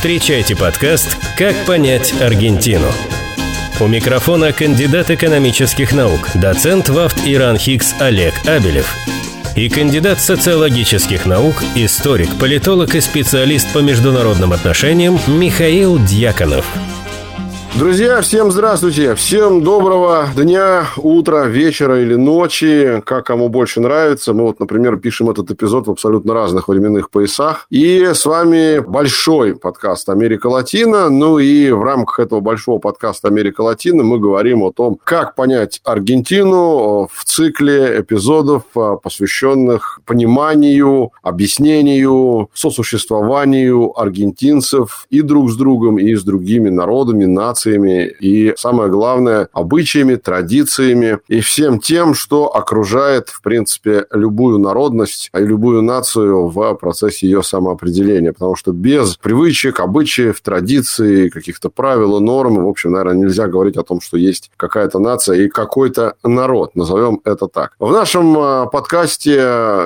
Встречайте подкаст «Как понять Аргентину». У микрофона кандидат экономических наук, доцент ВАФТ Иран Хикс Олег Абелев и кандидат социологических наук, историк, политолог и специалист по международным отношениям Михаил Дьяконов – Друзья, всем здравствуйте. Всем доброго дня, утра, вечера или ночи, как кому больше нравится. Мы вот, например, пишем этот эпизод в абсолютно разных временных поясах. И с вами большой подкаст «Америка Латина». Ну и в рамках этого большого подкаста «Америка Латина» мы говорим о том, как понять Аргентину в цикле эпизодов, посвященных пониманию, объяснению, сосуществованию аргентинцев и друг с другом, и с другими народами, нациями нациями и, самое главное, обычаями, традициями и всем тем, что окружает, в принципе, любую народность и любую нацию в процессе ее самоопределения. Потому что без привычек, обычаев, традиций, каких-то правил и норм, в общем, наверное, нельзя говорить о том, что есть какая-то нация и какой-то народ. Назовем это так. В нашем а, подкасте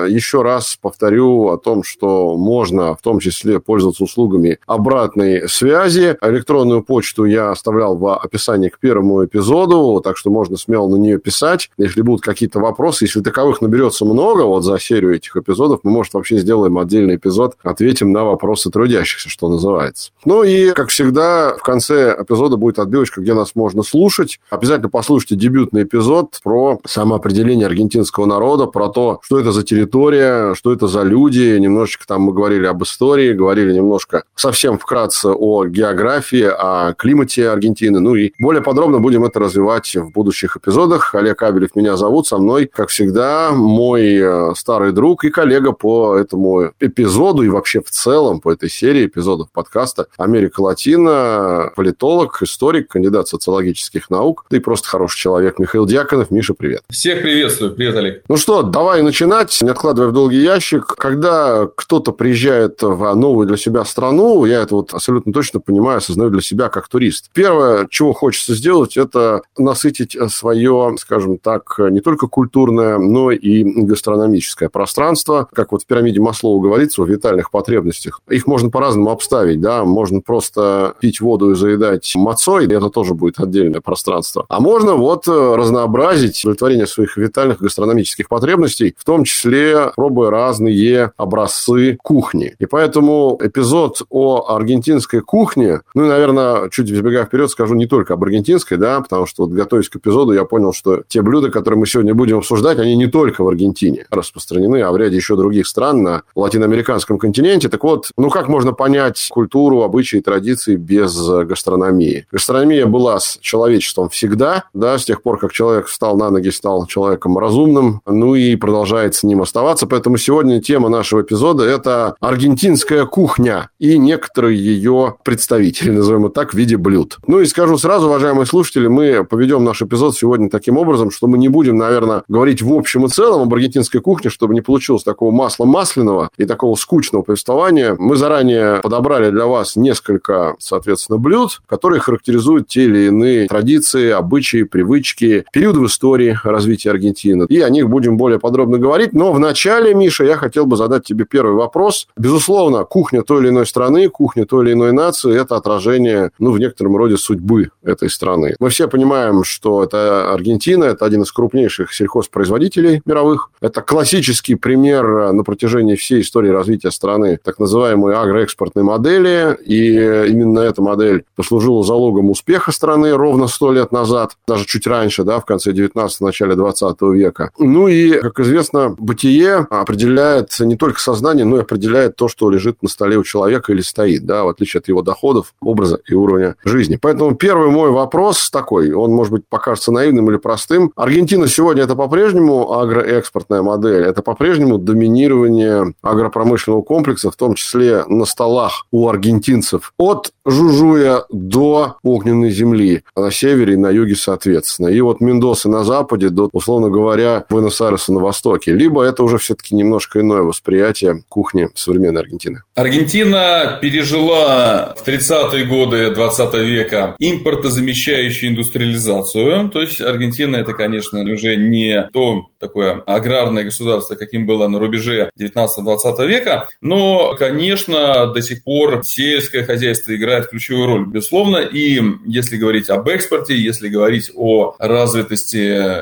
еще раз повторю о том, что можно в том числе пользоваться услугами обратной связи. Электронную почту я оставлял в описании к первому эпизоду, так что можно смело на нее писать. Если будут какие-то вопросы, если таковых наберется много вот за серию этих эпизодов, мы, может, вообще сделаем отдельный эпизод, ответим на вопросы трудящихся, что называется. Ну и, как всегда, в конце эпизода будет отбивочка, где нас можно слушать. Обязательно послушайте дебютный эпизод про самоопределение аргентинского народа, про то, что это за территория, что это за люди. Немножечко там мы говорили об истории, говорили немножко совсем вкратце о географии, о климате Аргентины. Ну и более подробно будем это развивать в будущих эпизодах. Олег Абелев меня зовут. Со мной, как всегда, мой э, старый друг и коллега по этому эпизоду и вообще в целом по этой серии эпизодов подкаста «Америка Латина», политолог, историк, кандидат социологических наук, да и просто хороший человек Михаил Дьяконов. Миша, привет. Всех приветствую. Привет, Олег. Ну что, давай начинать, не откладывая в долгий ящик. Когда кто-то приезжает в новую для себя страну, я это вот абсолютно точно понимаю, осознаю для себя как турист. Первое, чего хочется сделать, это насытить свое, скажем так, не только культурное, но и гастрономическое пространство. Как вот в пирамиде Маслоу говорится, в витальных потребностях. Их можно по-разному обставить, да, можно просто пить воду и заедать мацой, это тоже будет отдельное пространство. А можно вот разнообразить удовлетворение своих витальных гастрономических потребностей, в том числе пробуя разные образцы кухни. И поэтому эпизод о аргентинской кухне, ну и, наверное, чуть избегая вперед скажу не только об аргентинской, да, потому что вот готовясь к эпизоду, я понял, что те блюда, которые мы сегодня будем обсуждать, они не только в Аргентине распространены, а в ряде еще других стран на латиноамериканском континенте. Так вот, ну как можно понять культуру, обычаи, традиции без гастрономии? Гастрономия была с человечеством всегда, да, с тех пор, как человек встал на ноги, стал человеком разумным, ну и продолжает с ним оставаться. Поэтому сегодня тема нашего эпизода – это аргентинская кухня и некоторые ее представители, назовем это так, в виде блюд. Ну и скажу сразу, уважаемые слушатели, мы поведем наш эпизод сегодня таким образом, что мы не будем, наверное, говорить в общем и целом об аргентинской кухне, чтобы не получилось такого масла масляного и такого скучного повествования. Мы заранее подобрали для вас несколько, соответственно, блюд, которые характеризуют те или иные традиции, обычаи, привычки, периоды в истории развития Аргентины. И о них будем более подробно говорить. Но вначале, Миша, я хотел бы задать тебе первый вопрос. Безусловно, кухня той или иной страны, кухня той или иной нации – это отражение, ну, в некотором роде роде судьбы этой страны. Мы все понимаем, что это Аргентина, это один из крупнейших сельхозпроизводителей мировых. Это классический пример на протяжении всей истории развития страны так называемой агроэкспортной модели. И именно эта модель послужила залогом успеха страны ровно сто лет назад, даже чуть раньше, да, в конце 19 начале 20 века. Ну и, как известно, бытие определяет не только сознание, но и определяет то, что лежит на столе у человека или стоит, да, в отличие от его доходов, образа и уровня жизни. Поэтому первый мой вопрос такой, он, может быть, покажется наивным или простым. Аргентина сегодня это по-прежнему агроэкспортная модель, это по-прежнему доминирование агропромышленного комплекса, в том числе на столах у аргентинцев. От Жужуя до огненной земли на севере и на юге соответственно. И вот Мендосы на западе до, условно говоря, Буэнос-Айреса на востоке. Либо это уже все-таки немножко иное восприятие кухни современной Аргентины. Аргентина пережила в 30-е годы 20 века века импортозамещающую индустриализацию. То есть Аргентина это, конечно, уже не то такое аграрное государство, каким было на рубеже 19-20 века, но, конечно, до сих пор сельское хозяйство играет ключевую роль, безусловно, и если говорить об экспорте, если говорить о развитости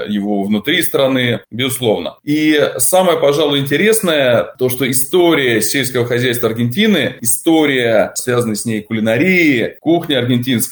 его внутри страны, безусловно. И самое, пожалуй, интересное, то, что история сельского хозяйства Аргентины, история, связанная с ней кулинарии, кухни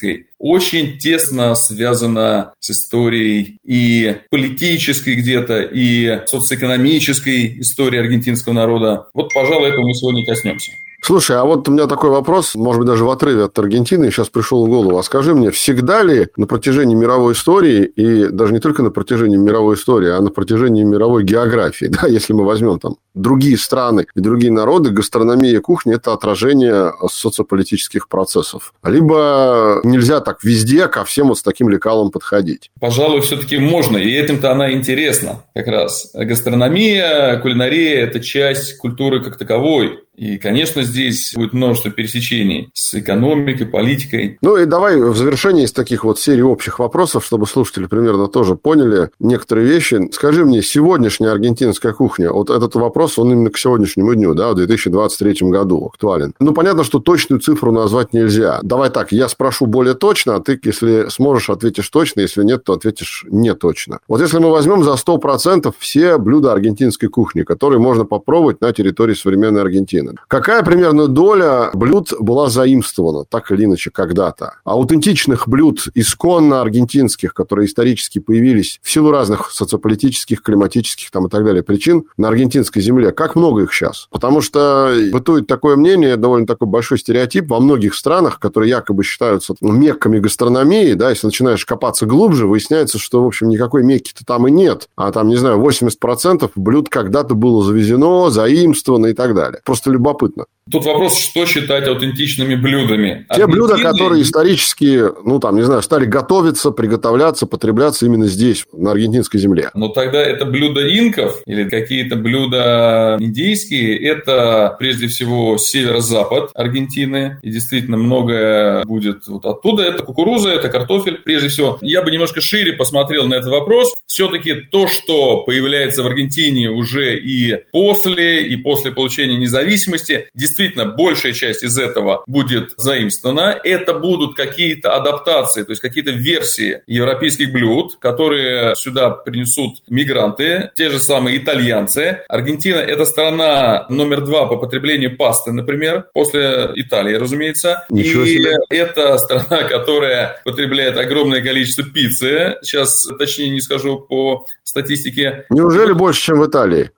аргентинской, очень тесно связана с историей и политической где-то, и социоэкономической историей аргентинского народа. Вот, пожалуй, этого мы сегодня коснемся. Слушай, а вот у меня такой вопрос, может быть, даже в отрыве от Аргентины, сейчас пришел в голову. А скажи мне, всегда ли на протяжении мировой истории, и даже не только на протяжении мировой истории, а на протяжении мировой географии, да, если мы возьмем там другие страны и другие народы, гастрономия и кухня – это отражение социополитических процессов. Либо нельзя так везде ко всем вот с таким лекалом подходить. Пожалуй, все-таки можно, и этим-то она интересна как раз. Гастрономия, кулинария – это часть культуры как таковой. И, конечно, здесь будет множество пересечений с экономикой, политикой. Ну и давай в завершении из таких вот серий общих вопросов, чтобы слушатели примерно тоже поняли некоторые вещи. Скажи мне, сегодняшняя аргентинская кухня, вот этот вопрос, он именно к сегодняшнему дню, да, в 2023 году актуален. Ну, понятно, что точную цифру назвать нельзя. Давай так, я спрошу более точно, а ты, если сможешь, ответишь точно, если нет, то ответишь не точно. Вот если мы возьмем за 100% все блюда аргентинской кухни, которые можно попробовать на территории современной Аргентины, Аргентины. Какая примерно доля блюд была заимствована, так или иначе, когда-то? Аутентичных блюд, исконно аргентинских, которые исторически появились в силу разных социополитических, климатических там, и так далее причин на аргентинской земле, как много их сейчас? Потому что бытует такое мнение, довольно такой большой стереотип во многих странах, которые якобы считаются мекками гастрономии, да, если начинаешь копаться глубже, выясняется, что, в общем, никакой мекки-то там и нет, а там, не знаю, 80% блюд когда-то было завезено, заимствовано и так далее. Просто любопытно. Тут вопрос, что считать аутентичными блюдами. Те Аргентины... блюда, которые исторически, ну, там, не знаю, стали готовиться, приготовляться, потребляться именно здесь, на аргентинской земле. Но тогда это блюда инков или какие-то блюда индийские, это прежде всего северо-запад Аргентины. И действительно многое будет вот оттуда. Это кукуруза, это картофель, прежде всего. Я бы немножко шире посмотрел на этот вопрос. Все-таки то, что появляется в Аргентине уже и после, и после получения независимости, действительно действительно большая часть из этого будет заимствована. Это будут какие-то адаптации, то есть какие-то версии европейских блюд, которые сюда принесут мигранты, те же самые итальянцы. Аргентина – это страна номер два по потреблению пасты, например, после Италии, разумеется. Ничего И себе. это страна, которая потребляет огромное количество пиццы. Сейчас точнее не скажу по статистике. Неужели больше, чем в Италии?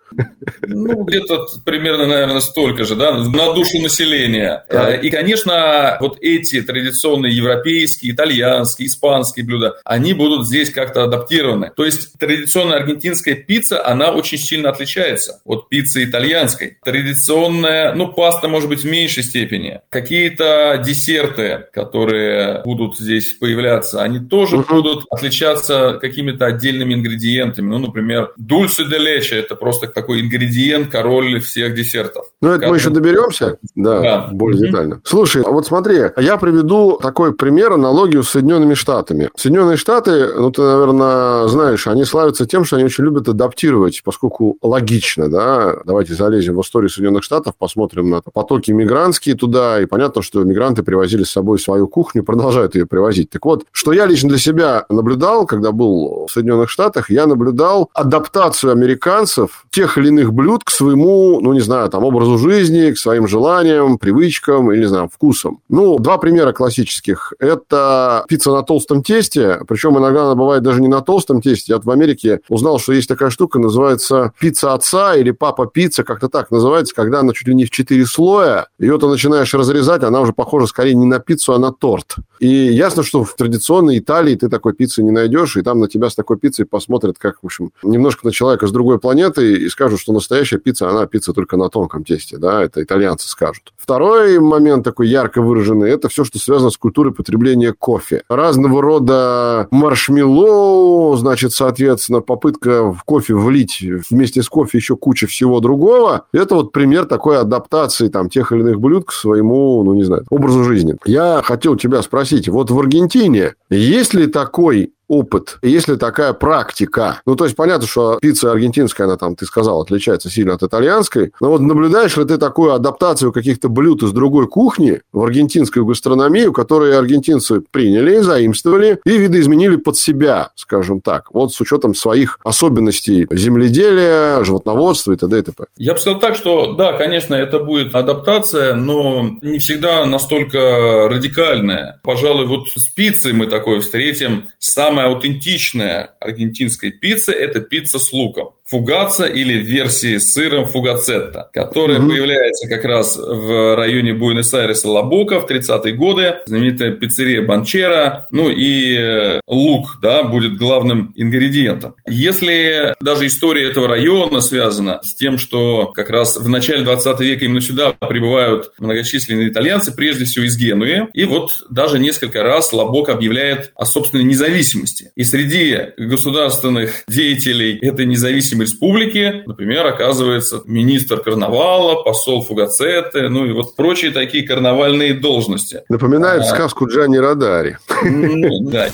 Ну, где-то примерно, наверное, столько же, да, на душу населения. Да. И, конечно, вот эти традиционные европейские, итальянские, испанские блюда, они будут здесь как-то адаптированы. То есть традиционная аргентинская пицца, она очень сильно отличается от пиццы итальянской. Традиционная, ну, паста, может быть, в меньшей степени. Какие-то десерты, которые будут здесь появляться, они тоже угу. будут отличаться какими-то отдельными ингредиентами. Ну, например, дульсе де лече – это просто как такой ингредиент, король всех десертов. Ну, это мы еще доберемся, да, да. более mm-hmm. детально. Слушай, а вот смотри, я приведу такой пример, аналогию с Соединенными Штатами. Соединенные Штаты, ну, ты, наверное, знаешь, они славятся тем, что они очень любят адаптировать, поскольку логично, да, давайте залезем в историю Соединенных Штатов, посмотрим на потоки мигрантские туда, и понятно, что мигранты привозили с собой свою кухню, продолжают ее привозить. Так вот, что я лично для себя наблюдал, когда был в Соединенных Штатах, я наблюдал адаптацию американцев тех тех или иных блюд к своему, ну, не знаю, там, образу жизни, к своим желаниям, привычкам или, не знаю, вкусам. Ну, два примера классических. Это пицца на толстом тесте, причем иногда она бывает даже не на толстом тесте. Я в Америке узнал, что есть такая штука, называется пицца отца или папа пицца, как-то так называется, когда она чуть ли не в четыре слоя, ее ты начинаешь разрезать, она уже похожа скорее не на пиццу, а на торт. И ясно, что в традиционной Италии ты такой пиццы не найдешь, и там на тебя с такой пиццей посмотрят, как, в общем, немножко на человека с другой планеты, и скажут, скажут, что настоящая пицца, она пицца только на тонком тесте, да, это итальянцы скажут. Второй момент такой ярко выраженный, это все, что связано с культурой потребления кофе. Разного рода маршмеллоу, значит, соответственно, попытка в кофе влить вместе с кофе еще куча всего другого. Это вот пример такой адаптации там тех или иных блюд к своему, ну, не знаю, образу жизни. Я хотел тебя спросить, вот в Аргентине есть ли такой опыт, есть ли такая практика. Ну, то есть, понятно, что пицца аргентинская, она там, ты сказал, отличается сильно от итальянской. Но вот наблюдаешь ли ты такую адаптацию каких-то блюд из другой кухни в аргентинскую гастрономию, которые аргентинцы приняли, заимствовали и видоизменили под себя, скажем так, вот с учетом своих особенностей земледелия, животноводства и т.д. и т.п. Я бы сказал так, что да, конечно, это будет адаптация, но не всегда настолько радикальная. Пожалуй, вот с пиццей мы такое встретим. Самое аутентичная аргентинская пицца – это пицца с луком фугаца или версии с сыром фугацетта, которая mm-hmm. появляется как раз в районе Буэнос-Айреса Лабока в 30-е годы. Знаменитая пиццерия Банчера. Ну и э, лук да, будет главным ингредиентом. Если даже история этого района связана с тем, что как раз в начале 20 века именно сюда прибывают многочисленные итальянцы, прежде всего из Генуи, и вот даже несколько раз Лабок объявляет о собственной независимости. И среди государственных деятелей этой независимой республики, например, оказывается министр карнавала, посол Фугацеты, ну и вот прочие такие карнавальные должности. Напоминает а... сказку Джани Радари. Ну, да.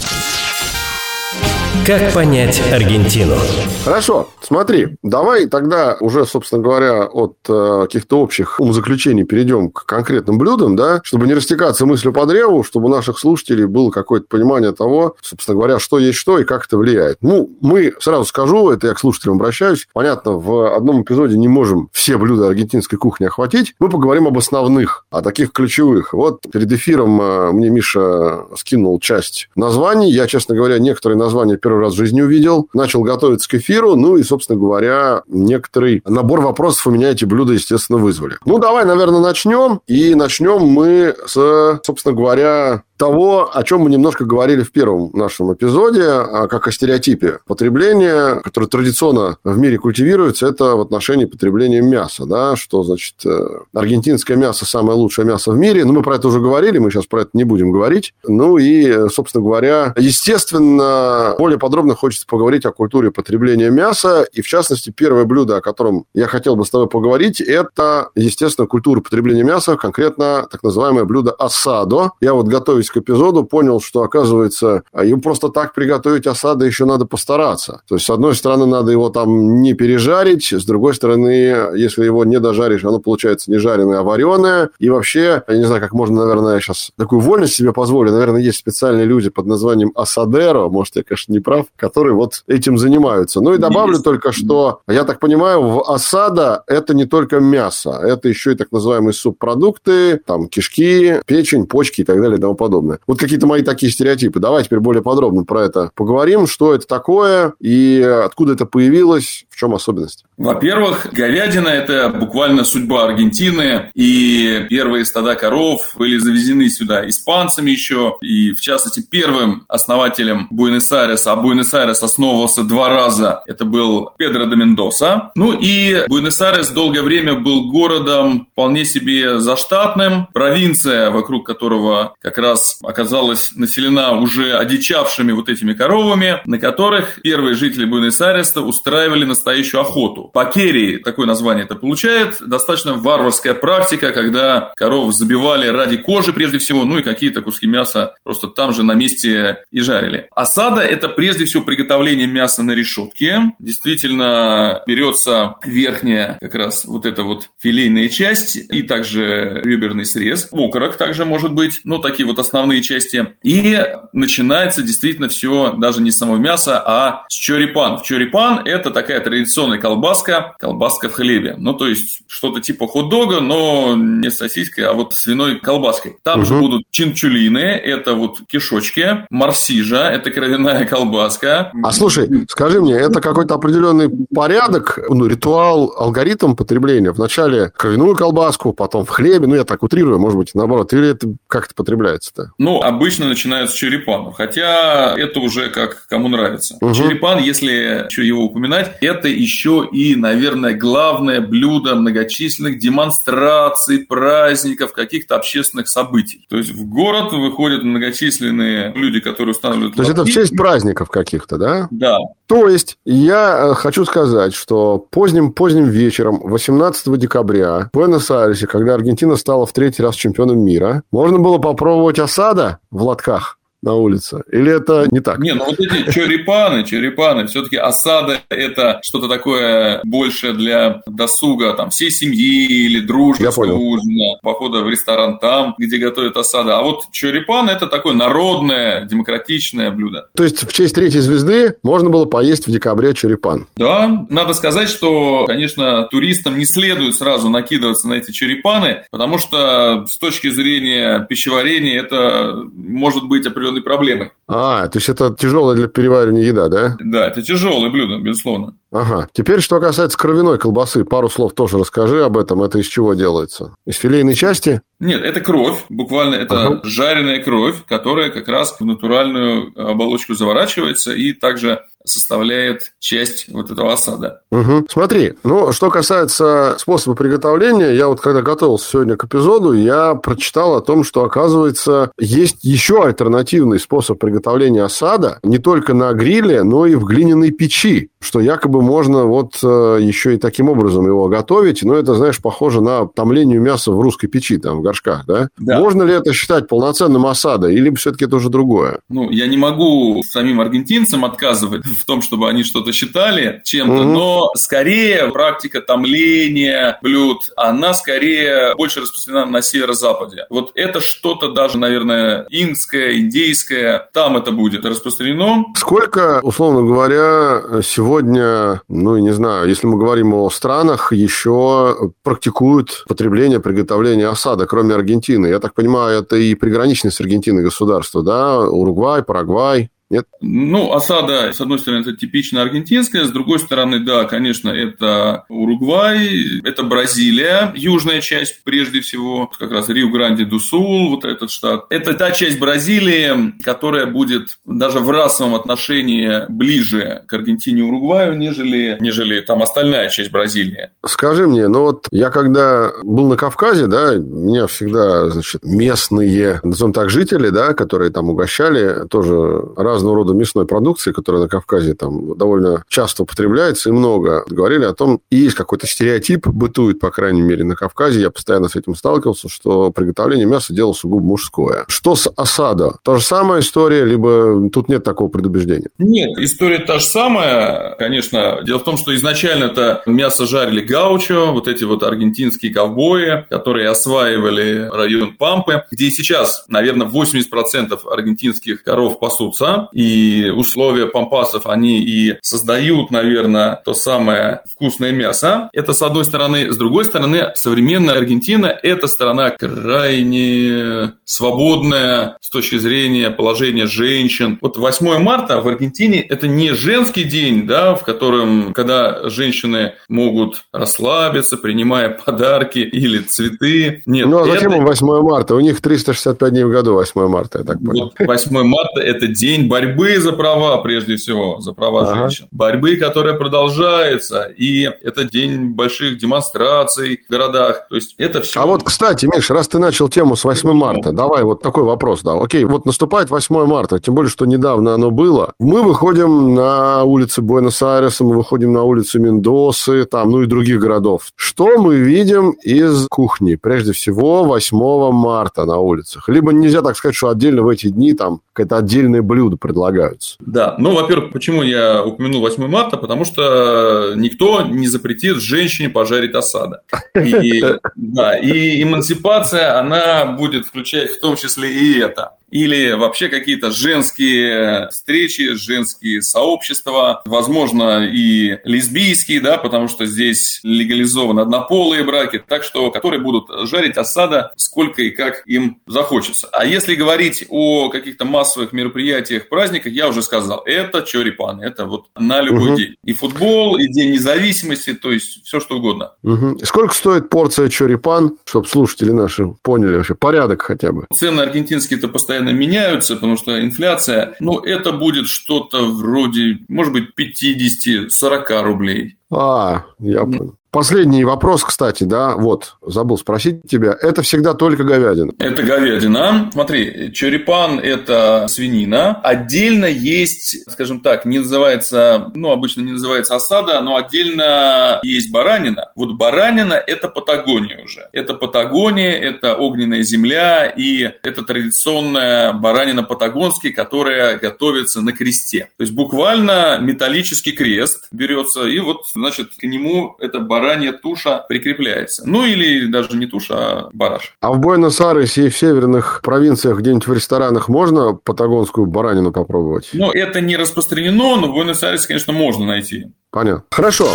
Как понять Аргентину? Хорошо, смотри, давай тогда уже, собственно говоря, от э, каких-то общих умозаключений перейдем к конкретным блюдам, да, чтобы не растекаться мыслью по древу, чтобы у наших слушателей было какое-то понимание того, собственно говоря, что есть что и как это влияет. Ну, мы, сразу скажу, это я к слушателям обращаюсь, понятно, в одном эпизоде не можем все блюда аргентинской кухни охватить, мы поговорим об основных, о таких ключевых. Вот перед эфиром э, мне Миша скинул часть названий, я, честно говоря, некоторые названия первый раз в жизни увидел, начал готовиться к эфиру, ну и, собственно говоря, некоторый набор вопросов у меня эти блюда, естественно, вызвали. Ну, давай, наверное, начнем. И начнем мы с, собственно говоря, того, о чем мы немножко говорили в первом нашем эпизоде, а как о стереотипе. Потребления, который традиционно в мире культивируется, это в отношении потребления мяса, да, что, значит, э, аргентинское мясо самое лучшее мясо в мире, ну, мы про это уже говорили, мы сейчас про это не будем говорить, ну, и, собственно говоря, естественно, более подробно хочется поговорить о культуре потребления мяса, и, в частности, первое блюдо, о котором я хотел бы с тобой поговорить, это, естественно, культура потребления мяса, конкретно так называемое блюдо асадо. Я вот готовюсь готовясь к эпизоду, понял, что, оказывается, а, им просто так приготовить осады еще надо постараться. То есть, с одной стороны, надо его там не пережарить, с другой стороны, если его не дожаришь, оно получается не жареное, а вареное. И вообще, я не знаю, как можно, наверное, сейчас такую вольность себе позволить. Наверное, есть специальные люди под названием осадеро, может, я, конечно, не прав, которые вот этим занимаются. Ну и добавлю есть. только, что, я так понимаю, в осада это не только мясо, это еще и так называемые субпродукты, там кишки, печень, почки и так далее и тому подобное подобное. Вот какие-то мои такие стереотипы. Давай теперь более подробно про это поговорим, что это такое и откуда это появилось, в чем особенность. Во-первых, говядина – это буквально судьба Аргентины, и первые стада коров были завезены сюда испанцами еще, и, в частности, первым основателем Буэнос-Айреса, а Буэнос-Айрес основывался два раза, это был Педро де Мендоса. Ну и Буэнос-Айрес долгое время был городом вполне себе заштатным, провинция, вокруг которого как раз оказалась населена уже одичавшими вот этими коровами, на которых первые жители Буэнос-Айреса устраивали настоящую охоту. Пакерии, такое название это получает, достаточно варварская практика, когда коров забивали ради кожи прежде всего, ну и какие-то куски мяса просто там же на месте и жарили. Осада – это прежде всего приготовление мяса на решетке. Действительно берется верхняя как раз вот эта вот филейная часть и также реберный срез. Окорок также может быть, ну такие вот основные части. И начинается действительно все даже не с самого мяса, а с чорипан. Чорипан – это такая традиционная колбаска, колбаска в хлебе. Ну, то есть, что-то типа хот-дога, но не сосиской, а вот свиной колбаской. Там угу. же будут чинчулины, это вот кишочки, марсижа, это кровяная колбаска. А слушай, скажи мне, это какой-то определенный порядок, ну, ритуал, алгоритм потребления? Вначале кровяную колбаску, потом в хлебе, ну, я так утрирую, может быть, наоборот. Или это как это потребляется-то? Ну, обычно начинают с черепанов, хотя это уже как кому нравится. Угу. Черепан, если еще его упоминать, это еще и и, наверное, главное блюдо многочисленных демонстраций, праздников, каких-то общественных событий. То есть в город выходят многочисленные люди, которые устанавливают То есть это в честь праздников каких-то, да? Да. То есть я э, хочу сказать, что поздним-поздним вечером 18 декабря в Буэнос-Айресе, когда Аргентина стала в третий раз чемпионом мира, можно было попробовать осада в лотках на улице? Или это не так? Не, ну вот эти черепаны, черепаны, все-таки осада – это что-то такое больше для досуга, там, всей семьи или дружеского ужина, похода в ресторан там, где готовят осада. А вот черепан – это такое народное, демократичное блюдо. То есть в честь третьей звезды можно было поесть в декабре черепан? Да, надо сказать, что, конечно, туристам не следует сразу накидываться на эти черепаны, потому что с точки зрения пищеварения это может быть определенно определенной проблемы. А, то есть это тяжелая для переваривания еда, да? Да, это тяжелое блюдо, безусловно. Ага. Теперь, что касается кровяной колбасы, пару слов тоже расскажи об этом. Это из чего делается? Из филейной части? Нет, это кровь. Буквально это ага. жареная кровь, которая как раз в натуральную оболочку заворачивается и также составляет часть вот этого осада. Угу. Смотри, ну, что касается способа приготовления, я вот когда готовился сегодня к эпизоду, я прочитал о том, что, оказывается, есть еще альтернативный способ приготовления осада, не только на гриле, но и в глиняной печи, что якобы можно вот э, еще и таким образом его готовить, но это, знаешь, похоже на томление мяса в русской печи, там, в горшках, да? да. Можно ли это считать полноценным осадой, или все-таки это уже другое? Ну, я не могу самим аргентинцам отказывать в том, чтобы они что-то считали чем-то, угу. но скорее практика томления блюд, она скорее больше распространена на северо-западе. Вот это что-то даже, наверное, инское, индейское, там это будет распространено. Сколько, условно говоря, сегодня, ну, не знаю, если мы говорим о странах, еще практикуют потребление, приготовление осада, кроме Аргентины? Я так понимаю, это и приграничные с Аргентиной государства, да? Уругвай, Парагвай. Нет? Ну, осада, с одной стороны, это типично аргентинская, с другой стороны, да, конечно, это Уругвай, это Бразилия, южная часть прежде всего, как раз Рио-Гранди-ду-Сул, вот этот штат. Это та часть Бразилии, которая будет даже в расовом отношении ближе к Аргентине и Уругваю, нежели, нежели там остальная часть Бразилии. Скажи мне, ну вот я когда был на Кавказе, да, меня всегда, значит, местные, назовем так, жители, да, которые там угощали, тоже раз разного рода мясной продукции, которая на Кавказе там довольно часто употребляется и много, говорили о том, и есть какой-то стереотип, бытует, по крайней мере, на Кавказе, я постоянно с этим сталкивался, что приготовление мяса дело сугубо мужское. Что с осада? Та же самая история, либо тут нет такого предубеждения? Нет, история та же самая, конечно. Дело в том, что изначально это мясо жарили гаучо, вот эти вот аргентинские ковбои, которые осваивали район Пампы, где сейчас, наверное, 80% аргентинских коров пасутся, и условия пампасов, они и создают, наверное, то самое вкусное мясо. Это с одной стороны. С другой стороны, современная Аргентина – это страна крайне свободная с точки зрения положения женщин. Вот 8 марта в Аргентине – это не женский день, да, в котором, когда женщины могут расслабиться, принимая подарки или цветы. Нет, ну, а зачем это... 8 марта? У них 365 дней в году 8 марта, я так понял. Вот 8 марта – это день борьбы за права, прежде всего, за права ага. женщин. Борьбы, которая продолжается. И это день больших демонстраций в городах. То есть это все... А вот, кстати, Миш, раз ты начал тему с 8 марта, давай вот такой вопрос. Да. Окей, вот наступает 8 марта, тем более, что недавно оно было. Мы выходим на улицы Буэнос-Айреса, мы выходим на улицы Мендосы, там, ну и других городов. Что мы видим из кухни? Прежде всего, 8 марта на улицах. Либо нельзя так сказать, что отдельно в эти дни там какое-то отдельное блюдо предлагаются. Да, ну, во-первых, почему я упомянул 8 марта? Потому что никто не запретит женщине пожарить осада. И, да, и эмансипация, она будет включать в том числе и это или вообще какие-то женские встречи, женские сообщества, возможно, и лесбийские, да, потому что здесь легализованы однополые браки, так что, которые будут жарить осада сколько и как им захочется. А если говорить о каких-то массовых мероприятиях, праздниках, я уже сказал, это чорипан, это вот на любой угу. день. И футбол, и День независимости, то есть все что угодно. Угу. Сколько стоит порция чорипан, чтобы слушатели наши поняли вообще порядок хотя бы? Цены аргентинские-то постоянно постоянно меняются, потому что инфляция, ну, это будет что-то вроде, может быть, 50-40 рублей. А, я понял. Последний вопрос, кстати, да, вот, забыл спросить тебя. Это всегда только говядина? Это говядина. Смотри, черепан – это свинина. Отдельно есть, скажем так, не называется, ну, обычно не называется осада, но отдельно есть баранина. Вот баранина – это Патагония уже. Это Патагония, это огненная земля, и это традиционная баранина патагонский, которая готовится на кресте. То есть, буквально металлический крест берется, и вот, значит, к нему это баранина баранья туша прикрепляется. Ну или даже не туша, а бараш. А в Буэнос-Айресе и в северных провинциях где-нибудь в ресторанах можно патагонскую баранину попробовать? Ну, это не распространено, но в Буэнос-Айресе, конечно, можно найти. Понятно. Хорошо.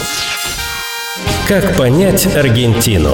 Как понять Аргентину?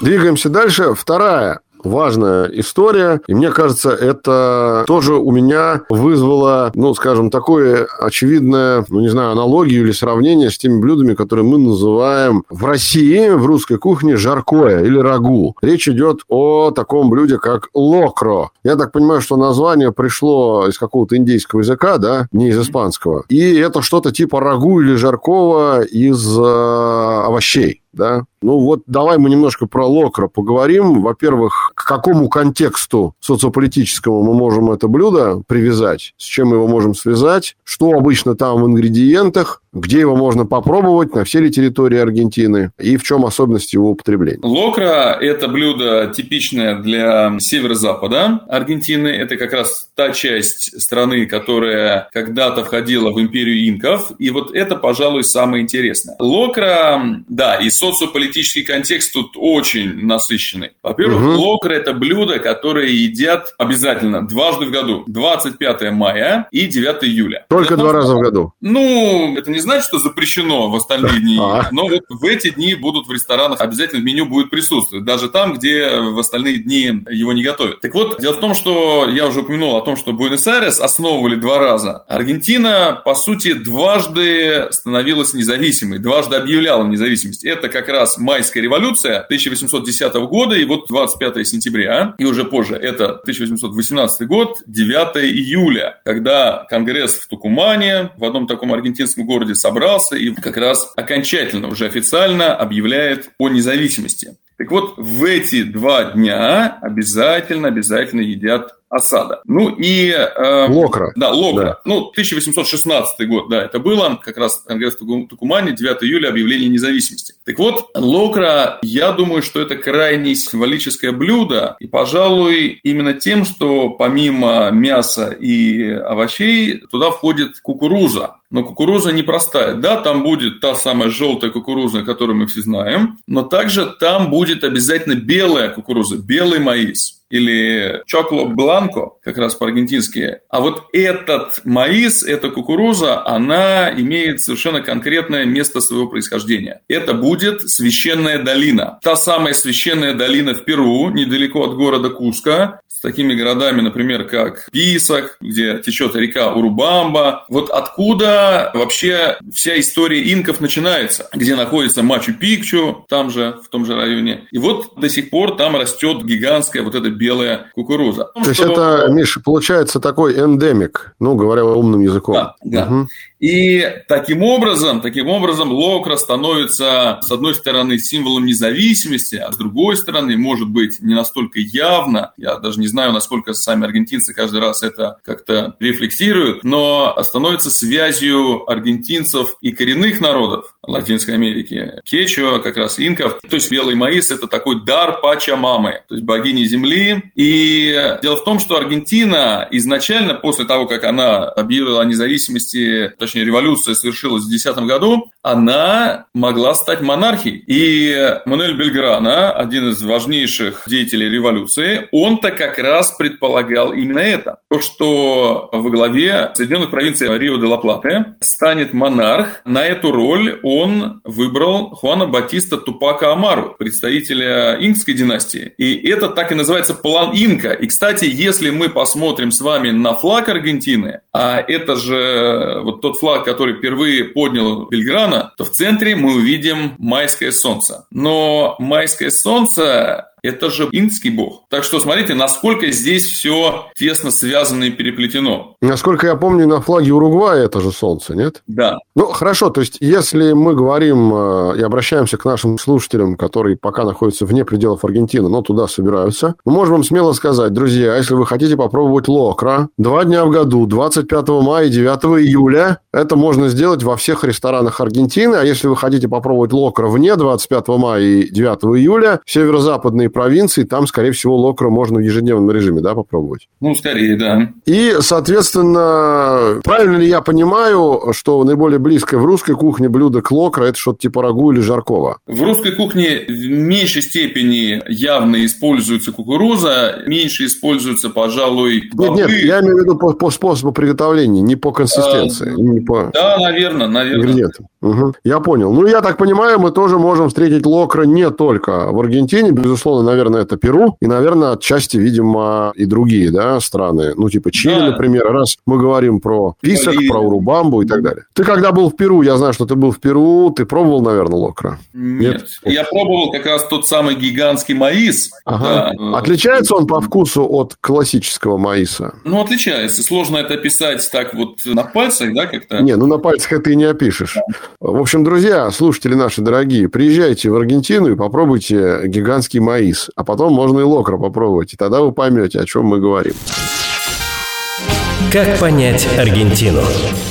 Двигаемся дальше. Вторая важная история. И мне кажется, это тоже у меня вызвало, ну, скажем, такое очевидное, ну, не знаю, аналогию или сравнение с теми блюдами, которые мы называем в России, в русской кухне, жаркое или рагу. Речь идет о таком блюде, как локро. Я так понимаю, что название пришло из какого-то индейского языка, да, не из испанского. И это что-то типа рагу или жаркого из э, овощей да. Ну вот давай мы немножко про Локро поговорим. Во-первых, к какому контексту социополитическому мы можем это блюдо привязать, с чем мы его можем связать, что обычно там в ингредиентах, где его можно попробовать, на всей ли территории Аргентины, и в чем особенность его употребления. Локро – это блюдо типичное для северо-запада Аргентины. Это как раз та часть страны, которая когда-то входила в империю инков. И вот это, пожалуй, самое интересное. Локро, да, и социополитический контекст тут очень насыщенный. Во-первых, угу. локро – это блюдо, которое едят обязательно дважды в году. 25 мая и 9 июля. Только два раза в году? Ну, это не значит, что запрещено в остальные дни. А. Но вот в эти дни будут в ресторанах обязательно в меню будет присутствовать. Даже там, где в остальные дни его не готовят. Так вот, дело в том, что я уже упомянул о том, что Буэнос-Айрес основывали два раза. Аргентина, по сути, дважды становилась независимой, дважды объявляла независимость. Это как раз майская революция 1810 года и вот 25 сентября, и уже позже это 1818 год, 9 июля, когда Конгресс в Тукумане, в одном таком аргентинском городе собрался и как раз окончательно уже официально объявляет о независимости. Так вот, в эти два дня обязательно, обязательно едят осада. Ну и... Э, Локра. Да, Локра. Да. Ну, 1816 год, да, это было, как раз Конгресс Тукумани, 9 июля, объявление независимости. Так вот, Локра, я думаю, что это крайне символическое блюдо, и, пожалуй, именно тем, что помимо мяса и овощей, туда входит кукуруза. Но кукуруза непростая. Да, там будет та самая желтая кукуруза, которую мы все знаем, но также там будет обязательно белая кукуруза, белый маис или чокло бланко, как раз по-аргентински. А вот этот маис, эта кукуруза, она имеет совершенно конкретное место своего происхождения. Это будет священная долина. Та самая священная долина в Перу, недалеко от города Куска, с такими городами, например, как Писах, где течет река Урубамба. Вот откуда вообще вся история инков начинается, где находится Мачу-Пикчу, там же, в том же районе. И вот до сих пор там растет гигантская вот эта белая кукуруза. То есть это, Миша, получается такой эндемик, ну, говоря умным языком. Да, да. Угу. И таким образом, таким образом Локра становится, с одной стороны, символом независимости, а с другой стороны, может быть, не настолько явно, я даже не знаю, насколько сами аргентинцы каждый раз это как-то рефлексируют, но становится связью аргентинцев и коренных народов Латинской Америки. Кечуа, как раз инков. То есть белый маис – это такой дар Пачамамы, то есть богини земли. И дело в том, что Аргентина изначально, после того, как она объявила о независимости, точнее, точнее, революция совершилась в 2010 году, она могла стать монархией. И Мануэль Бельграна, один из важнейших деятелей революции, он-то как раз предполагал именно это. То, что во главе Соединенных провинций Рио-де-ла-Платы станет монарх. На эту роль он выбрал Хуана Батиста Тупака Амару, представителя инкской династии. И это так и называется план Инка. И, кстати, если мы посмотрим с вами на флаг Аргентины, а это же вот тот флаг, который впервые поднял Бельграна, то в центре мы увидим майское солнце. Но майское солнце это же индский бог. Так что смотрите, насколько здесь все тесно связано и переплетено. Насколько я помню, на флаге Уругвая это же солнце, нет? Да. Ну, хорошо, то есть, если мы говорим э, и обращаемся к нашим слушателям, которые пока находятся вне пределов Аргентины, но туда собираются, мы можем вам смело сказать, друзья, если вы хотите попробовать локра, два дня в году, 25 мая и 9 июля, это можно сделать во всех ресторанах Аргентины, а если вы хотите попробовать локра вне 25 мая и 9 июля, северо-западные провинции, там, скорее всего, локра можно в ежедневном режиме, да, попробовать? Ну, скорее, да. И, соответственно, правильно ли я понимаю, что наиболее близкое в русской кухне блюдо к локра – это что-то типа рагу или жаркого? В русской кухне в меньшей степени явно используется кукуруза, меньше используется, пожалуй, Нет, нет, я имею в виду по, по способу приготовления, не по консистенции. А, не по... Да, наверное, наверное. Угу. Я понял. Ну, я так понимаю, мы тоже можем встретить локра не только в Аргентине, безусловно, наверное, это Перу, и, наверное, отчасти, видимо, и другие да, страны, ну, типа Чили, да. например, раз мы говорим про писок, про урубамбу и так далее. Ты когда был в Перу, я знаю, что ты был в Перу, ты пробовал, наверное, локра? Нет. Нет? Я пробовал как раз тот самый гигантский маис. Ага. Да. Отличается он по вкусу от классического маиса? Ну, отличается. Сложно это описать так вот на пальцах, да, как-то? Не, ну на пальцах это и не опишешь. Да. В общем, друзья, слушатели наши дорогие, приезжайте в Аргентину и попробуйте гигантский маис. А потом можно и локро попробовать. И тогда вы поймете, о чем мы говорим. Как понять Аргентину?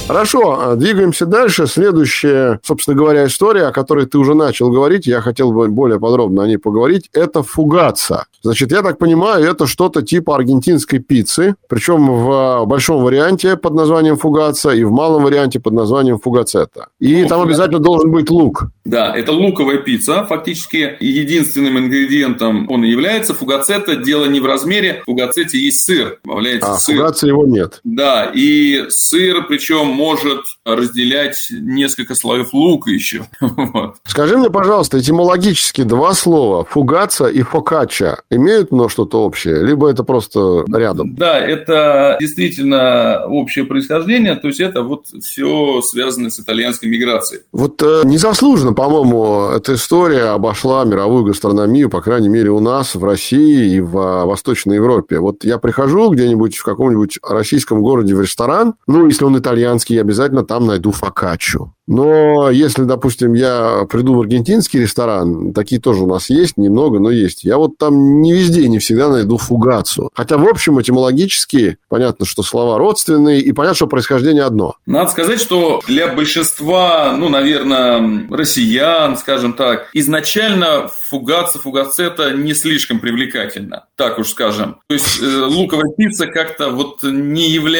Хорошо, а, двигаемся дальше. Следующая, собственно говоря, история, о которой ты уже начал говорить, я хотел бы более подробно о ней поговорить, это фугаца. Значит, я так понимаю, это что-то типа аргентинской пиццы, причем в большом варианте под названием фугаца и в малом варианте под названием фугацета. И ну, там обязательно должен быть лук. Да, это луковая пицца. Фактически единственным ингредиентом он и является. Фугацета дело не в размере. В фугацете есть сыр. Добавляется а, сыр. фугации его нет. Да, и сыр, причем может разделять несколько слоев лука еще. вот. Скажи мне, пожалуйста, этимологически два слова фугаца и фокача имеют но что-то общее, либо это просто рядом? Да, это действительно общее происхождение, то есть это вот все связано с итальянской миграцией. Вот э, незаслуженно, по-моему, эта история обошла мировую гастрономию, по крайней мере, у нас в России и в э, Восточной Европе. Вот я прихожу где-нибудь в каком-нибудь российском городе в ресторан, ну, если он итальянский, я обязательно там найду фокаччо. Но если, допустим, я приду в аргентинский ресторан, такие тоже у нас есть, немного, но есть. Я вот там не везде, не всегда найду фугацию. Хотя, в общем, этимологически понятно, что слова родственные, и понятно, что происхождение одно. Надо сказать, что для большинства, ну, наверное, россиян, скажем так, изначально фугация, фугацета не слишком привлекательна, так уж скажем. То есть, э, луковая пицца как-то вот не является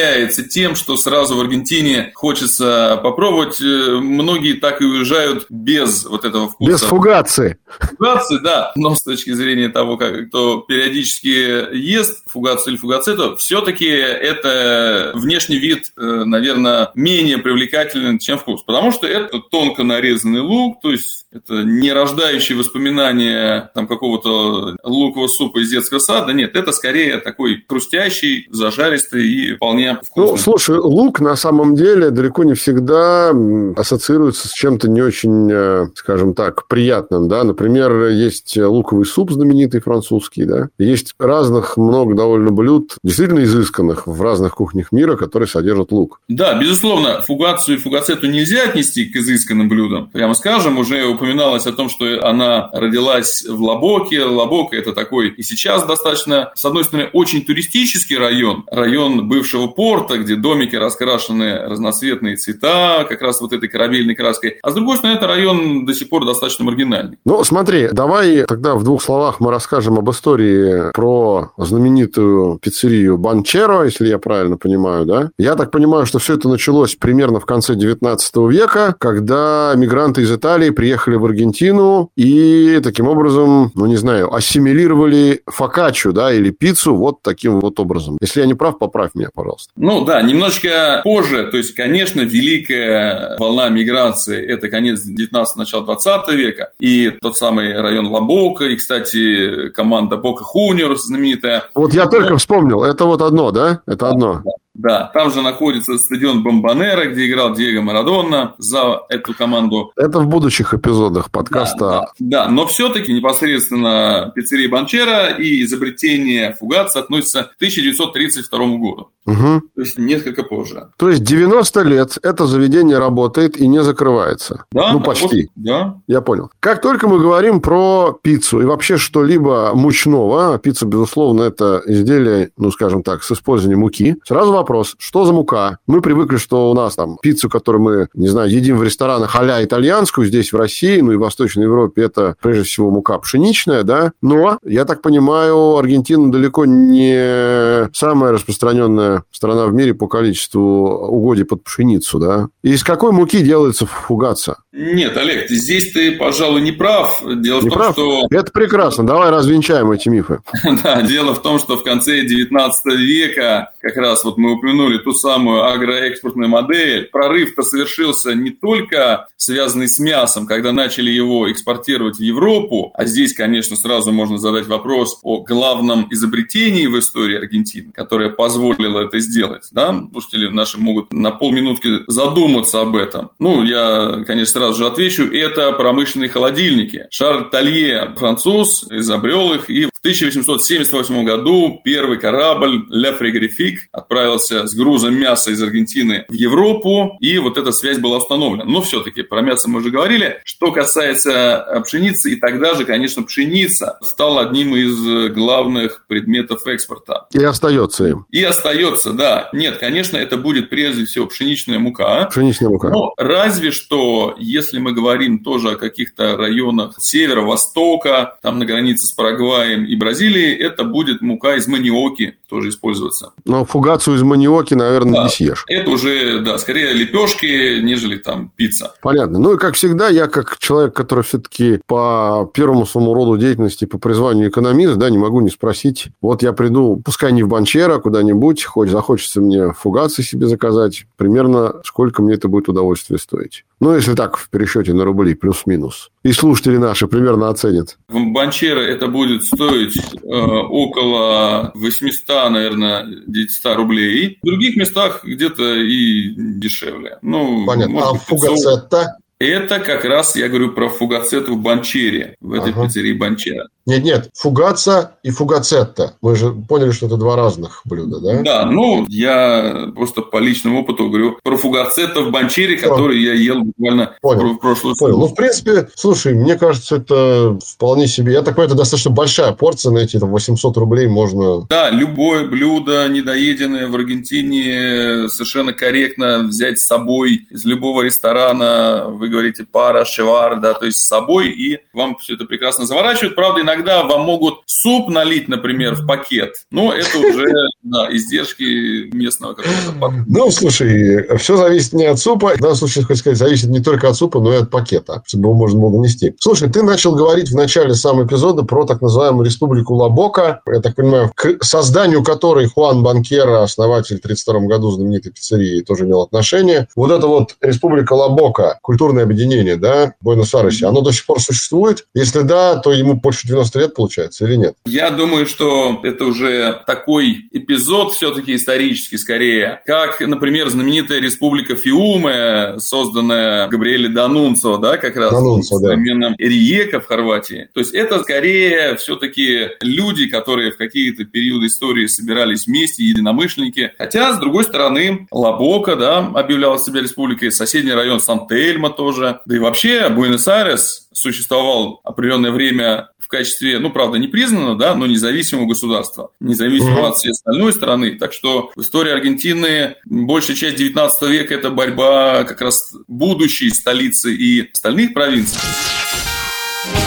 тем, что сразу в Аргентине хочется попробовать э, многие так и уезжают без вот этого вкуса. Без фугации. Фугации, да. Но с точки зрения того, как кто периодически ест фугацию или фугацету, все-таки это внешний вид, э, наверное, менее привлекателен, чем вкус. Потому что это тонко нарезанный лук, то есть это не рождающие воспоминания там, какого-то лукового супа из детского сада. Нет, это скорее такой хрустящий, зажаристый и вполне вкусный. Ну, слушай, лук на самом деле далеко не всегда ассоциируется с чем-то не очень, э, скажем так, приятным, да. Например, есть луковый суп знаменитый французский, да. Есть разных много довольно блюд, действительно изысканных в разных кухнях мира, которые содержат лук. Да, безусловно, фугацию и фугацету нельзя отнести к изысканным блюдам. Прямо скажем, уже упоминалось о том, что она родилась в Лабоке. Лабока – это такой и сейчас достаточно, с одной стороны, очень туристический район, район бывшего порта, где домики раскрашены разноцветные цвета, как раз вот этой корабельной краской. А с другой стороны, это район до сих пор достаточно маргинальный. Ну, смотри, давай тогда в двух словах мы расскажем об истории про знаменитую пиццерию Банчеро, если я правильно понимаю, да? Я так понимаю, что все это началось примерно в конце 19 века, когда мигранты из Италии приехали в Аргентину и таким образом, ну, не знаю, ассимилировали фокаччо, да, или пиццу вот таким вот образом. Если я не прав, поправь меня, пожалуйста. Ну, да, немножечко позже, то есть, конечно, великая волна миграции – это конец 19 начало 20 века. И тот самый район Лабока, и, кстати, команда Бока Хуниор знаменитая. Вот я только вспомнил, это вот одно, да? Это одно. Да, там же находится стадион Бомбанера, где играл Диего Марадонна за эту команду. Это в будущих эпизодах подкаста. Да, да, да. но все-таки непосредственно пиццерия Банчера и изобретение фугаца относятся к 1932 году. Угу. То есть несколько позже. То есть 90 лет это заведение работает и не закрывается. Да, ну, почти. Да. Я понял. Как только мы говорим про пиццу и вообще что-либо мучного, а пицца, безусловно, это изделие, ну, скажем так, с использованием муки, сразу вопрос, что за мука? Мы привыкли, что у нас там пиццу, которую мы, не знаю, едим в ресторанах а итальянскую, здесь в России, ну и в Восточной Европе, это прежде всего мука пшеничная, да? Но, я так понимаю, Аргентина далеко не самая распространенная страна в мире по количеству угодий под пшеницу, да? И из какой муки делается фугация? Нет, Олег, здесь ты, пожалуй, не прав. Дело не в том, прав? что... Это прекрасно. Давай развенчаем эти мифы. да, дело в том, что в конце 19 века, как раз вот мы упомянули ту самую агроэкспортную модель, прорыв-то совершился не только связанный с мясом, когда начали его экспортировать в Европу, а здесь, конечно, сразу можно задать вопрос о главном изобретении в истории Аргентины, которое позволило это сделать. Да? Слушатели наши могут на полминутки задуматься об этом. Ну, я, конечно, сразу же отвечу. Это промышленные холодильники. Шарль Талье, француз, изобрел их. И 1878 году первый корабль «Ля Фригорифик» отправился с грузом мяса из Аргентины в Европу. И вот эта связь была установлена. Но все-таки про мясо мы уже говорили. Что касается пшеницы, и тогда же, конечно, пшеница стала одним из главных предметов экспорта. И остается им. И остается да. Нет, конечно, это будет прежде всего пшеничная мука. Пшеничная мука. Но разве что, если мы говорим тоже о каких-то районах севера-востока, там на границе с Парагваем и Бразилией, это будет мука из маниоки тоже использоваться. Но фугацию из маниоки, наверное, да, не съешь. Это уже, да, скорее лепешки, нежели там пицца. Понятно. Ну и как всегда, я как человек, который все-таки по первому своему роду деятельности, по призванию экономист, да, не могу не спросить. Вот я приду, пускай не в Банчера, куда-нибудь, хоть захочется мне фугасы себе заказать, примерно сколько мне это будет удовольствие стоить. Ну, если так, в пересчете на рубли, плюс-минус. И слушатели наши примерно оценят. В Банчера это будет стоить э, около 800, наверное, 900 рублей. В других местах где-то и дешевле. Ну, Понятно. А фугацетта? Это как раз я говорю про фугацет в Банчере, в этой ага. пиццерии Банчера. Нет, нет, фугаца и фугацетта. Мы же поняли, что это два разных блюда, да? Да, ну, я просто по личному опыту говорю про фугацетта в Банчере, который я ел буквально понял. в прошлую Понял. Ну, в принципе, слушай, мне кажется, это вполне себе... Я так понимаю, это достаточно большая порция, на эти там, 800 рублей можно... Да, любое блюдо недоеденное в Аргентине совершенно корректно взять с собой из любого ресторана. Вы говорите пара, шевар, да, то есть с собой, и вам все это прекрасно заворачивают. Правда, иногда вам могут суп налить, например, в пакет. Но это уже да, издержки местного какого-то Ну, слушай, все зависит не от супа. В данном случае, хочу сказать, зависит не только от супа, но и от пакета, чтобы его можно было нести. Слушай, ты начал говорить в начале самого эпизода про так называемую республику Лабока. Я так понимаю, к созданию которой Хуан Банкера, основатель в 1932 году знаменитой пиццерии, тоже имел отношение. Вот это вот республика Лабока, культурное объединение, да, в Буэнос-Айресе, оно до сих пор существует? Если да, то ему больше 90 90 лет, получается, или нет? Я думаю, что это уже такой эпизод все-таки исторический скорее, как, например, знаменитая республика Фиуме, созданная Габриэле Данунцо, да, как раз Данунцо, в современном да. Риека в Хорватии. То есть это скорее все-таки люди, которые в какие-то периоды истории собирались вместе, единомышленники. Хотя, с другой стороны, Лабока, да, объявляла себя республикой, соседний район Сан-Тельма тоже. Да и вообще Буэнос-Айрес существовал определенное время в качестве, ну, правда, не признанного, да, но независимого государства, независимого mm-hmm. от всей остальной страны. Так что в истории Аргентины большая часть 19 века – это борьба как раз будущей столицы и остальных провинций.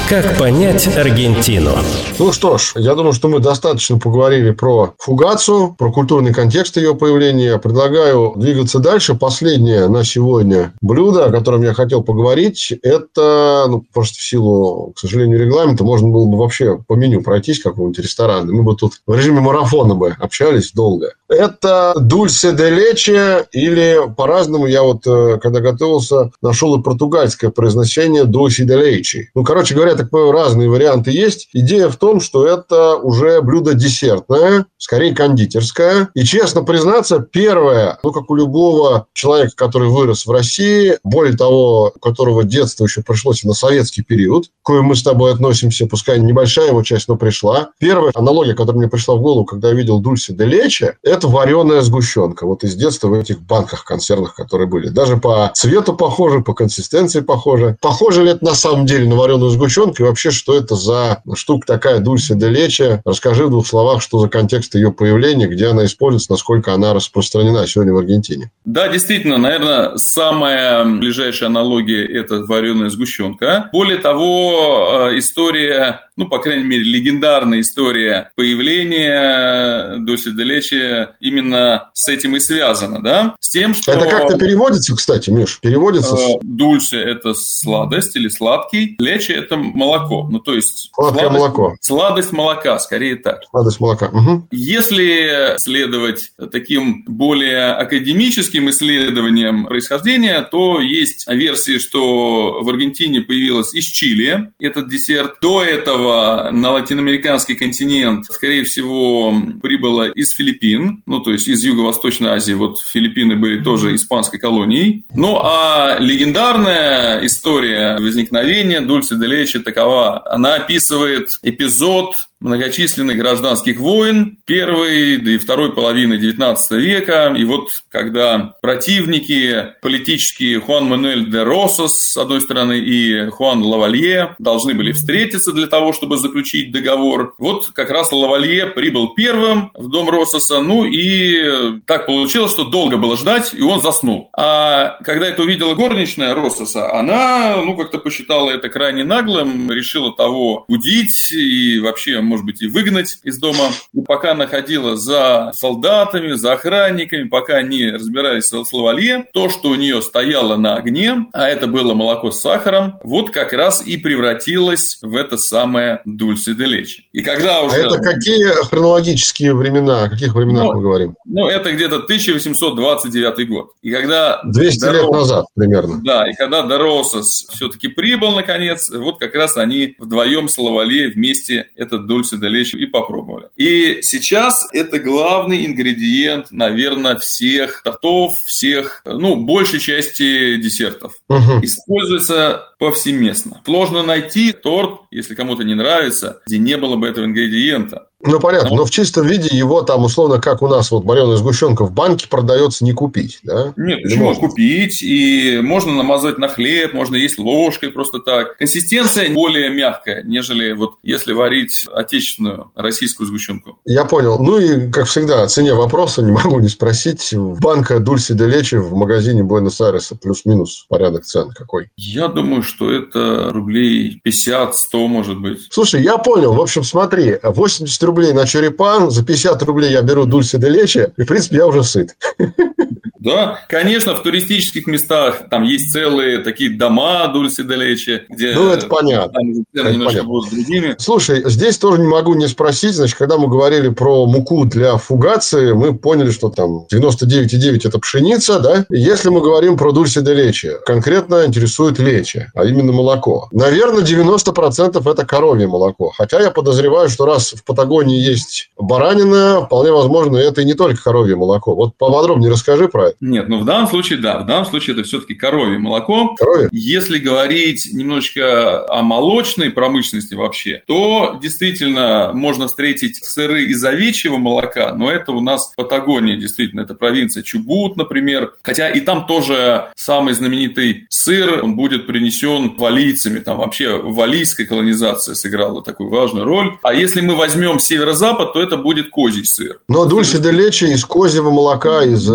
Как понять Аргентину? Ну что ж, я думаю, что мы достаточно поговорили про фугацию, про культурный контекст ее появления. Предлагаю двигаться дальше. Последнее на сегодня блюдо, о котором я хотел поговорить, это, ну, просто в силу, к сожалению, регламента, можно было бы вообще по меню пройтись какого-нибудь ресторана. Мы бы тут в режиме марафона бы общались долго. Это дульсе де лече или по-разному я вот, э, когда готовился, нашел и португальское произношение дульсе де лечи. Ну, короче говоря, так понимаю, разные варианты есть. Идея в том, что это уже блюдо десертное, скорее кондитерское. И, честно признаться, первое, ну, как у любого человека, который вырос в России, более того, у которого детство еще пришлось на советский период, к коему мы с тобой относимся, пускай небольшая его часть, но пришла. Первая аналогия, которая мне пришла в голову, когда я видел Дульси де Лече, это вареная сгущенка. Вот из детства в этих банках консервных, которые были. Даже по цвету похоже, по консистенции похоже. Похоже ли это на самом деле на вареную сгущенку? И вообще, что это за штука такая Дульси де Лече? Расскажи в двух словах, что за контекст ее появления, где она используется, насколько она распространена сегодня в Аргентине. Да, действительно, наверное, самая ближайшая аналогия – это вареная сгущенка. Более того, э, история ну, по крайней мере, легендарная история появления Доси Делечи именно с этим и связана, да? С тем, что... Это как-то переводится, кстати, Миш, переводится? Э, Дульсе – это сладость или сладкий, лечи – это молоко, ну, то есть... Сладкое сладость, молоко. Сладость молока, скорее так. Сладость молока, угу. Если следовать таким более академическим исследованиям происхождения, то есть версии, что в Аргентине появилась из Чили этот десерт. До этого которого на латиноамериканский континент, скорее всего, прибыло из Филиппин, ну, то есть из Юго-Восточной Азии. Вот Филиппины были тоже испанской колонией. Ну, а легендарная история возникновения Дульси де Лечи такова. Она описывает эпизод многочисленных гражданских войн первой, да и второй половины XIX века. И вот когда противники политические Хуан Мануэль де Росос, с одной стороны, и Хуан Лавалье должны были встретиться для того, чтобы заключить договор. Вот как раз Лавалье прибыл первым в дом Рососа, ну и так получилось, что долго было ждать, и он заснул. А когда это увидела горничная Рососа, она, ну, как-то посчитала это крайне наглым, решила того будить и вообще может быть, и выгнать из дома. И пока она ходила за солдатами, за охранниками, пока они разбирались с лавалье, то, что у нее стояло на огне, а это было молоко с сахаром, вот как раз и превратилось в это самое дульси де лечи. И когда уже... А это какие хронологические времена? О каких временах ну, мы говорим? Ну, это где-то 1829 год. И когда... 200 Дорос... лет назад примерно. Да, и когда Доросос все-таки прибыл, наконец, вот как раз они вдвоем с Лавале вместе этот дульси удовольствие долечь и попробовали. И сейчас это главный ингредиент, наверное, всех тортов, всех, ну, большей части десертов. Угу. Используется повсеместно. Сложно найти торт, если кому-то не нравится, где не было бы этого ингредиента. Ну, понятно, но в чистом виде его там, условно, как у нас вот вареная сгущенка в банке продается, не купить, да? Нет, почему можно? купить? И можно намазать на хлеб, можно есть ложкой просто так. Консистенция более мягкая, нежели вот если варить отечественную российскую сгущенку. Я понял. Ну и, как всегда, о цене вопроса не могу не спросить. Банка Дульси де Лечи в магазине Буэнос-Айреса плюс-минус порядок цен какой? Я думаю, что это рублей 50-100, может быть. Слушай, я понял. В общем, смотри, 80 рублей на черепан, за 50 рублей я беру дульси де лечи, и, в принципе, я уже сыт. Да, конечно, в туристических местах там есть целые такие дома Дульси де Лечи, где... Ну, это понятно. Там это будут другими. Слушай, здесь тоже не могу не спросить, значит, когда мы говорили про муку для фугации, мы поняли, что там 99,9 это пшеница, да? Если мы говорим про Дульси де Лечи, конкретно интересует лечи, а именно молоко. Наверное, 90% это коровье молоко. Хотя я подозреваю, что раз в Патагонии есть баранина, вполне возможно, это и не только коровье молоко. Вот поподробнее расскажи про это. Нет, ну в данном случае, да, в данном случае это все-таки коровье молоко. Коровье? Если говорить немножечко о молочной промышленности вообще, то действительно можно встретить сыры из овечьего молока, но это у нас Патагония, действительно, это провинция Чубут, например. Хотя и там тоже самый знаменитый сыр, он будет принесен валийцами, там вообще валийская колонизация сыграла такую важную роль. А если мы возьмем северо-запад, то это будет козий сыр. Но дульше де лечи из козьего молока, из э,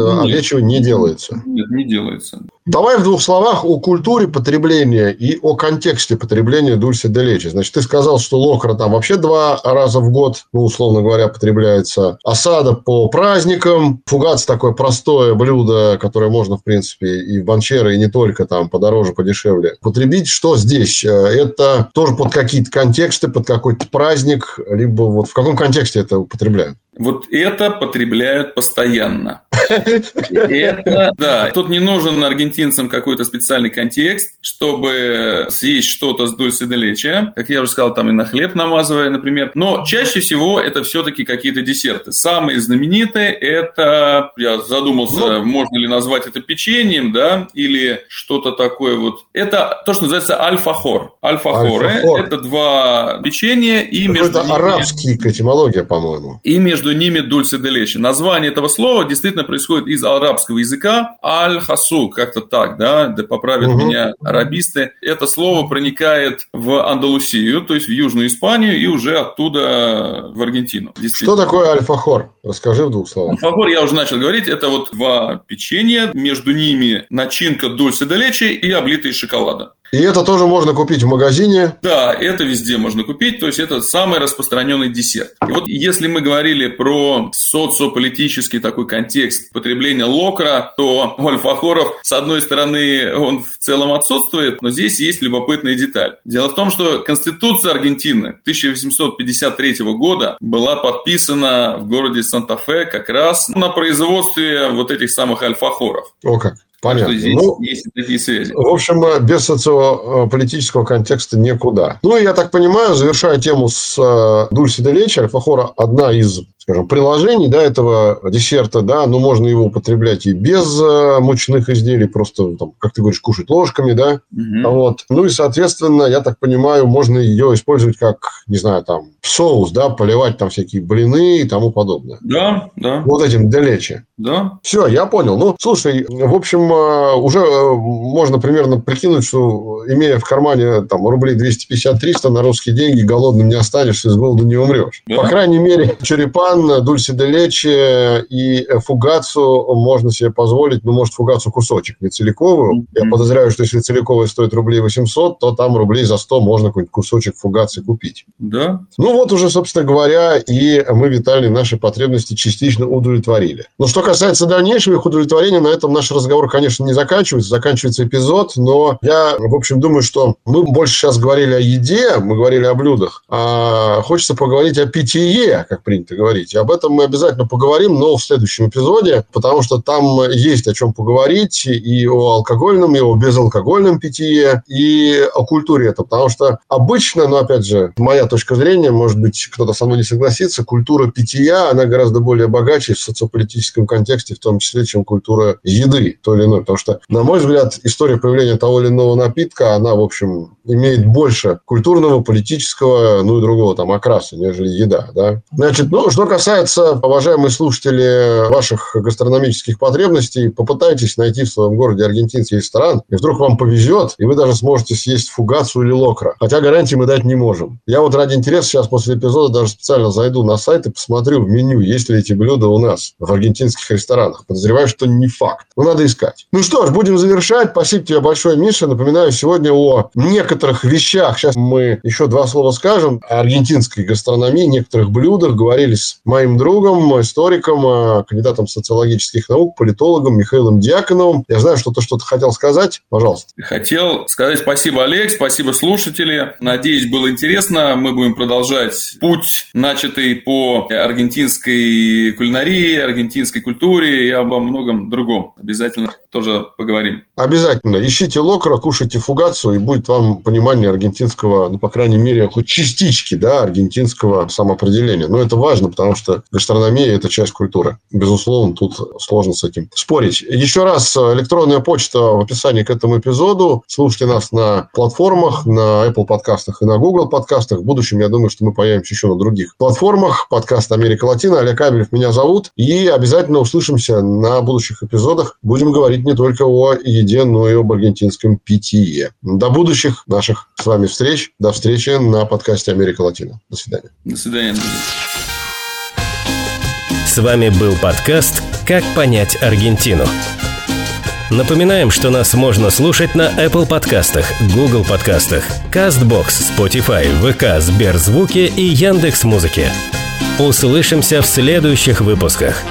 не делается. Нет, не делается. Давай в двух словах о культуре потребления и о контексте потребления дульсе де лечи. Значит, ты сказал, что локра там вообще два раза в год, ну, условно говоря, потребляется. Осада по праздникам. Фугац такое простое блюдо, которое можно, в принципе, и в банчеро, и не только там подороже, подешевле. Потребить что здесь? Э, это тоже под какие-то контексты, под какой-то праздник, либо вот в каком контексте это употребляют? Вот это потребляют постоянно. Это, да, тут не нужен аргентинцам какой-то специальный контекст, чтобы съесть что-то с дульси де лече, как я уже сказал, там и на хлеб намазывая, например. Но чаще всего это все-таки какие-то десерты. Самые знаменитые это, я задумался, ну, можно ли назвать это печеньем, да, или что-то такое вот. Это то, что называется альфа-хор. Альфа-хоры альфа это два печенья и между ними... арабский этимология, по-моему. И между ними дульси де лече. Название этого слова действительно происходит из арабского языка. Аль-хасу, как-то так, да, да поправят угу. меня арабисты. Это слово проникает в Андалусию, то есть в Южную Испанию, и уже оттуда в Аргентину. Что такое альфа-хор? Расскажи в двух словах. Альфа-хор, я уже начал говорить, это вот два печенья, между ними начинка дульси де лече и облитые шоколадом. И это тоже можно купить в магазине? Да, это везде можно купить, то есть это самый распространенный десерт. И вот если мы говорили про социополитический такой контекст потребления локра, то у альфахоров, с одной стороны, он в целом отсутствует, но здесь есть любопытная деталь. Дело в том, что Конституция Аргентины 1853 года была подписана в городе Санта-Фе как раз на производстве вот этих самых альфахоров. О как. Понятно. Что здесь ну, есть такие связи. В общем, э, без социополитического контекста никуда. Ну, я так понимаю, завершая тему с э, Дульси де Лечи, Альфахора одна из скажем, приложений да, этого десерта, да, но можно его употреблять и без э, мучных изделий, просто, там, как ты говоришь, кушать ложками, да, угу. вот. Ну и, соответственно, я так понимаю, можно ее использовать как, не знаю, там, соус, да, поливать там всякие блины и тому подобное. Да, да. Вот этим делечи. Да. Все, я понял. Ну, слушай, в общем, э, уже э, можно примерно прикинуть, что имея в кармане там рублей 250-300 на русские деньги, голодным не останешься, с голоду не умрешь. Да. По крайней мере, черепа Роман, Дульси де Лечи и Фугацу можно себе позволить, ну, может, Фугацу кусочек, не целиковую. Я подозреваю, что если целиковая стоит рублей 800, то там рублей за 100 можно какой-нибудь кусочек Фугации купить. Да. Ну, вот уже, собственно говоря, и мы, Виталий, наши потребности частично удовлетворили. Но что касается дальнейшего их удовлетворения, на этом наш разговор, конечно, не заканчивается. Заканчивается эпизод, но я, в общем, думаю, что мы больше сейчас говорили о еде, мы говорили о блюдах, а хочется поговорить о питье, как принято говорить говорить. И об этом мы обязательно поговорим, но в следующем эпизоде, потому что там есть о чем поговорить и о алкогольном, и о безалкогольном питье, и о культуре это. Потому что обычно, ну, опять же, моя точка зрения, может быть, кто-то со мной не согласится, культура питья, она гораздо более богаче в социополитическом контексте, в том числе, чем культура еды, то или иное. Потому что, на мой взгляд, история появления того или иного напитка, она, в общем, имеет больше культурного, политического, ну и другого там окраса, нежели еда, да. Значит, ну, что касается, уважаемые слушатели, ваших гастрономических потребностей, попытайтесь найти в своем городе аргентинский ресторан, и вдруг вам повезет, и вы даже сможете съесть фугацу или локра. Хотя гарантии мы дать не можем. Я вот ради интереса сейчас после эпизода даже специально зайду на сайт и посмотрю в меню, есть ли эти блюда у нас в аргентинских ресторанах. Подозреваю, что не факт. Но надо искать. Ну что ж, будем завершать. Спасибо тебе большое, Миша. Напоминаю, сегодня о некоторых вещах. Сейчас мы еще два слова скажем. О аргентинской гастрономии, некоторых блюдах. Говорили с моим другом, историком, э, кандидатом социологических наук, политологом Михаилом Дьяконовым. Я знаю, что ты что-то хотел сказать. Пожалуйста. Хотел сказать спасибо, Олег, спасибо, слушатели. Надеюсь, было интересно. Мы будем продолжать путь, начатый по аргентинской кулинарии, аргентинской культуре и обо многом другом. Обязательно тоже поговорим. Обязательно. Ищите локра, кушайте фугацию, и будет вам понимание аргентинского, ну, по крайней мере, хоть частички, да, аргентинского самоопределения. Но это важно, потому потому что гастрономия – это часть культуры. Безусловно, тут сложно с этим спорить. Еще раз, электронная почта в описании к этому эпизоду. Слушайте нас на платформах, на Apple подкастах и на Google подкастах. В будущем, я думаю, что мы появимся еще на других платформах. Подкаст «Америка Латина». Олег Кабелев меня зовут. И обязательно услышимся на будущих эпизодах. Будем говорить не только о еде, но и об аргентинском питье. До будущих наших с вами встреч. До встречи на подкасте «Америка Латина». До свидания. До свидания. С вами был подкаст «Как понять Аргентину». Напоминаем, что нас можно слушать на Apple подкастах, Google подкастах, CastBox, Spotify, ВК, Сберзвуки и Яндекс.Музыке. Услышимся в следующих выпусках.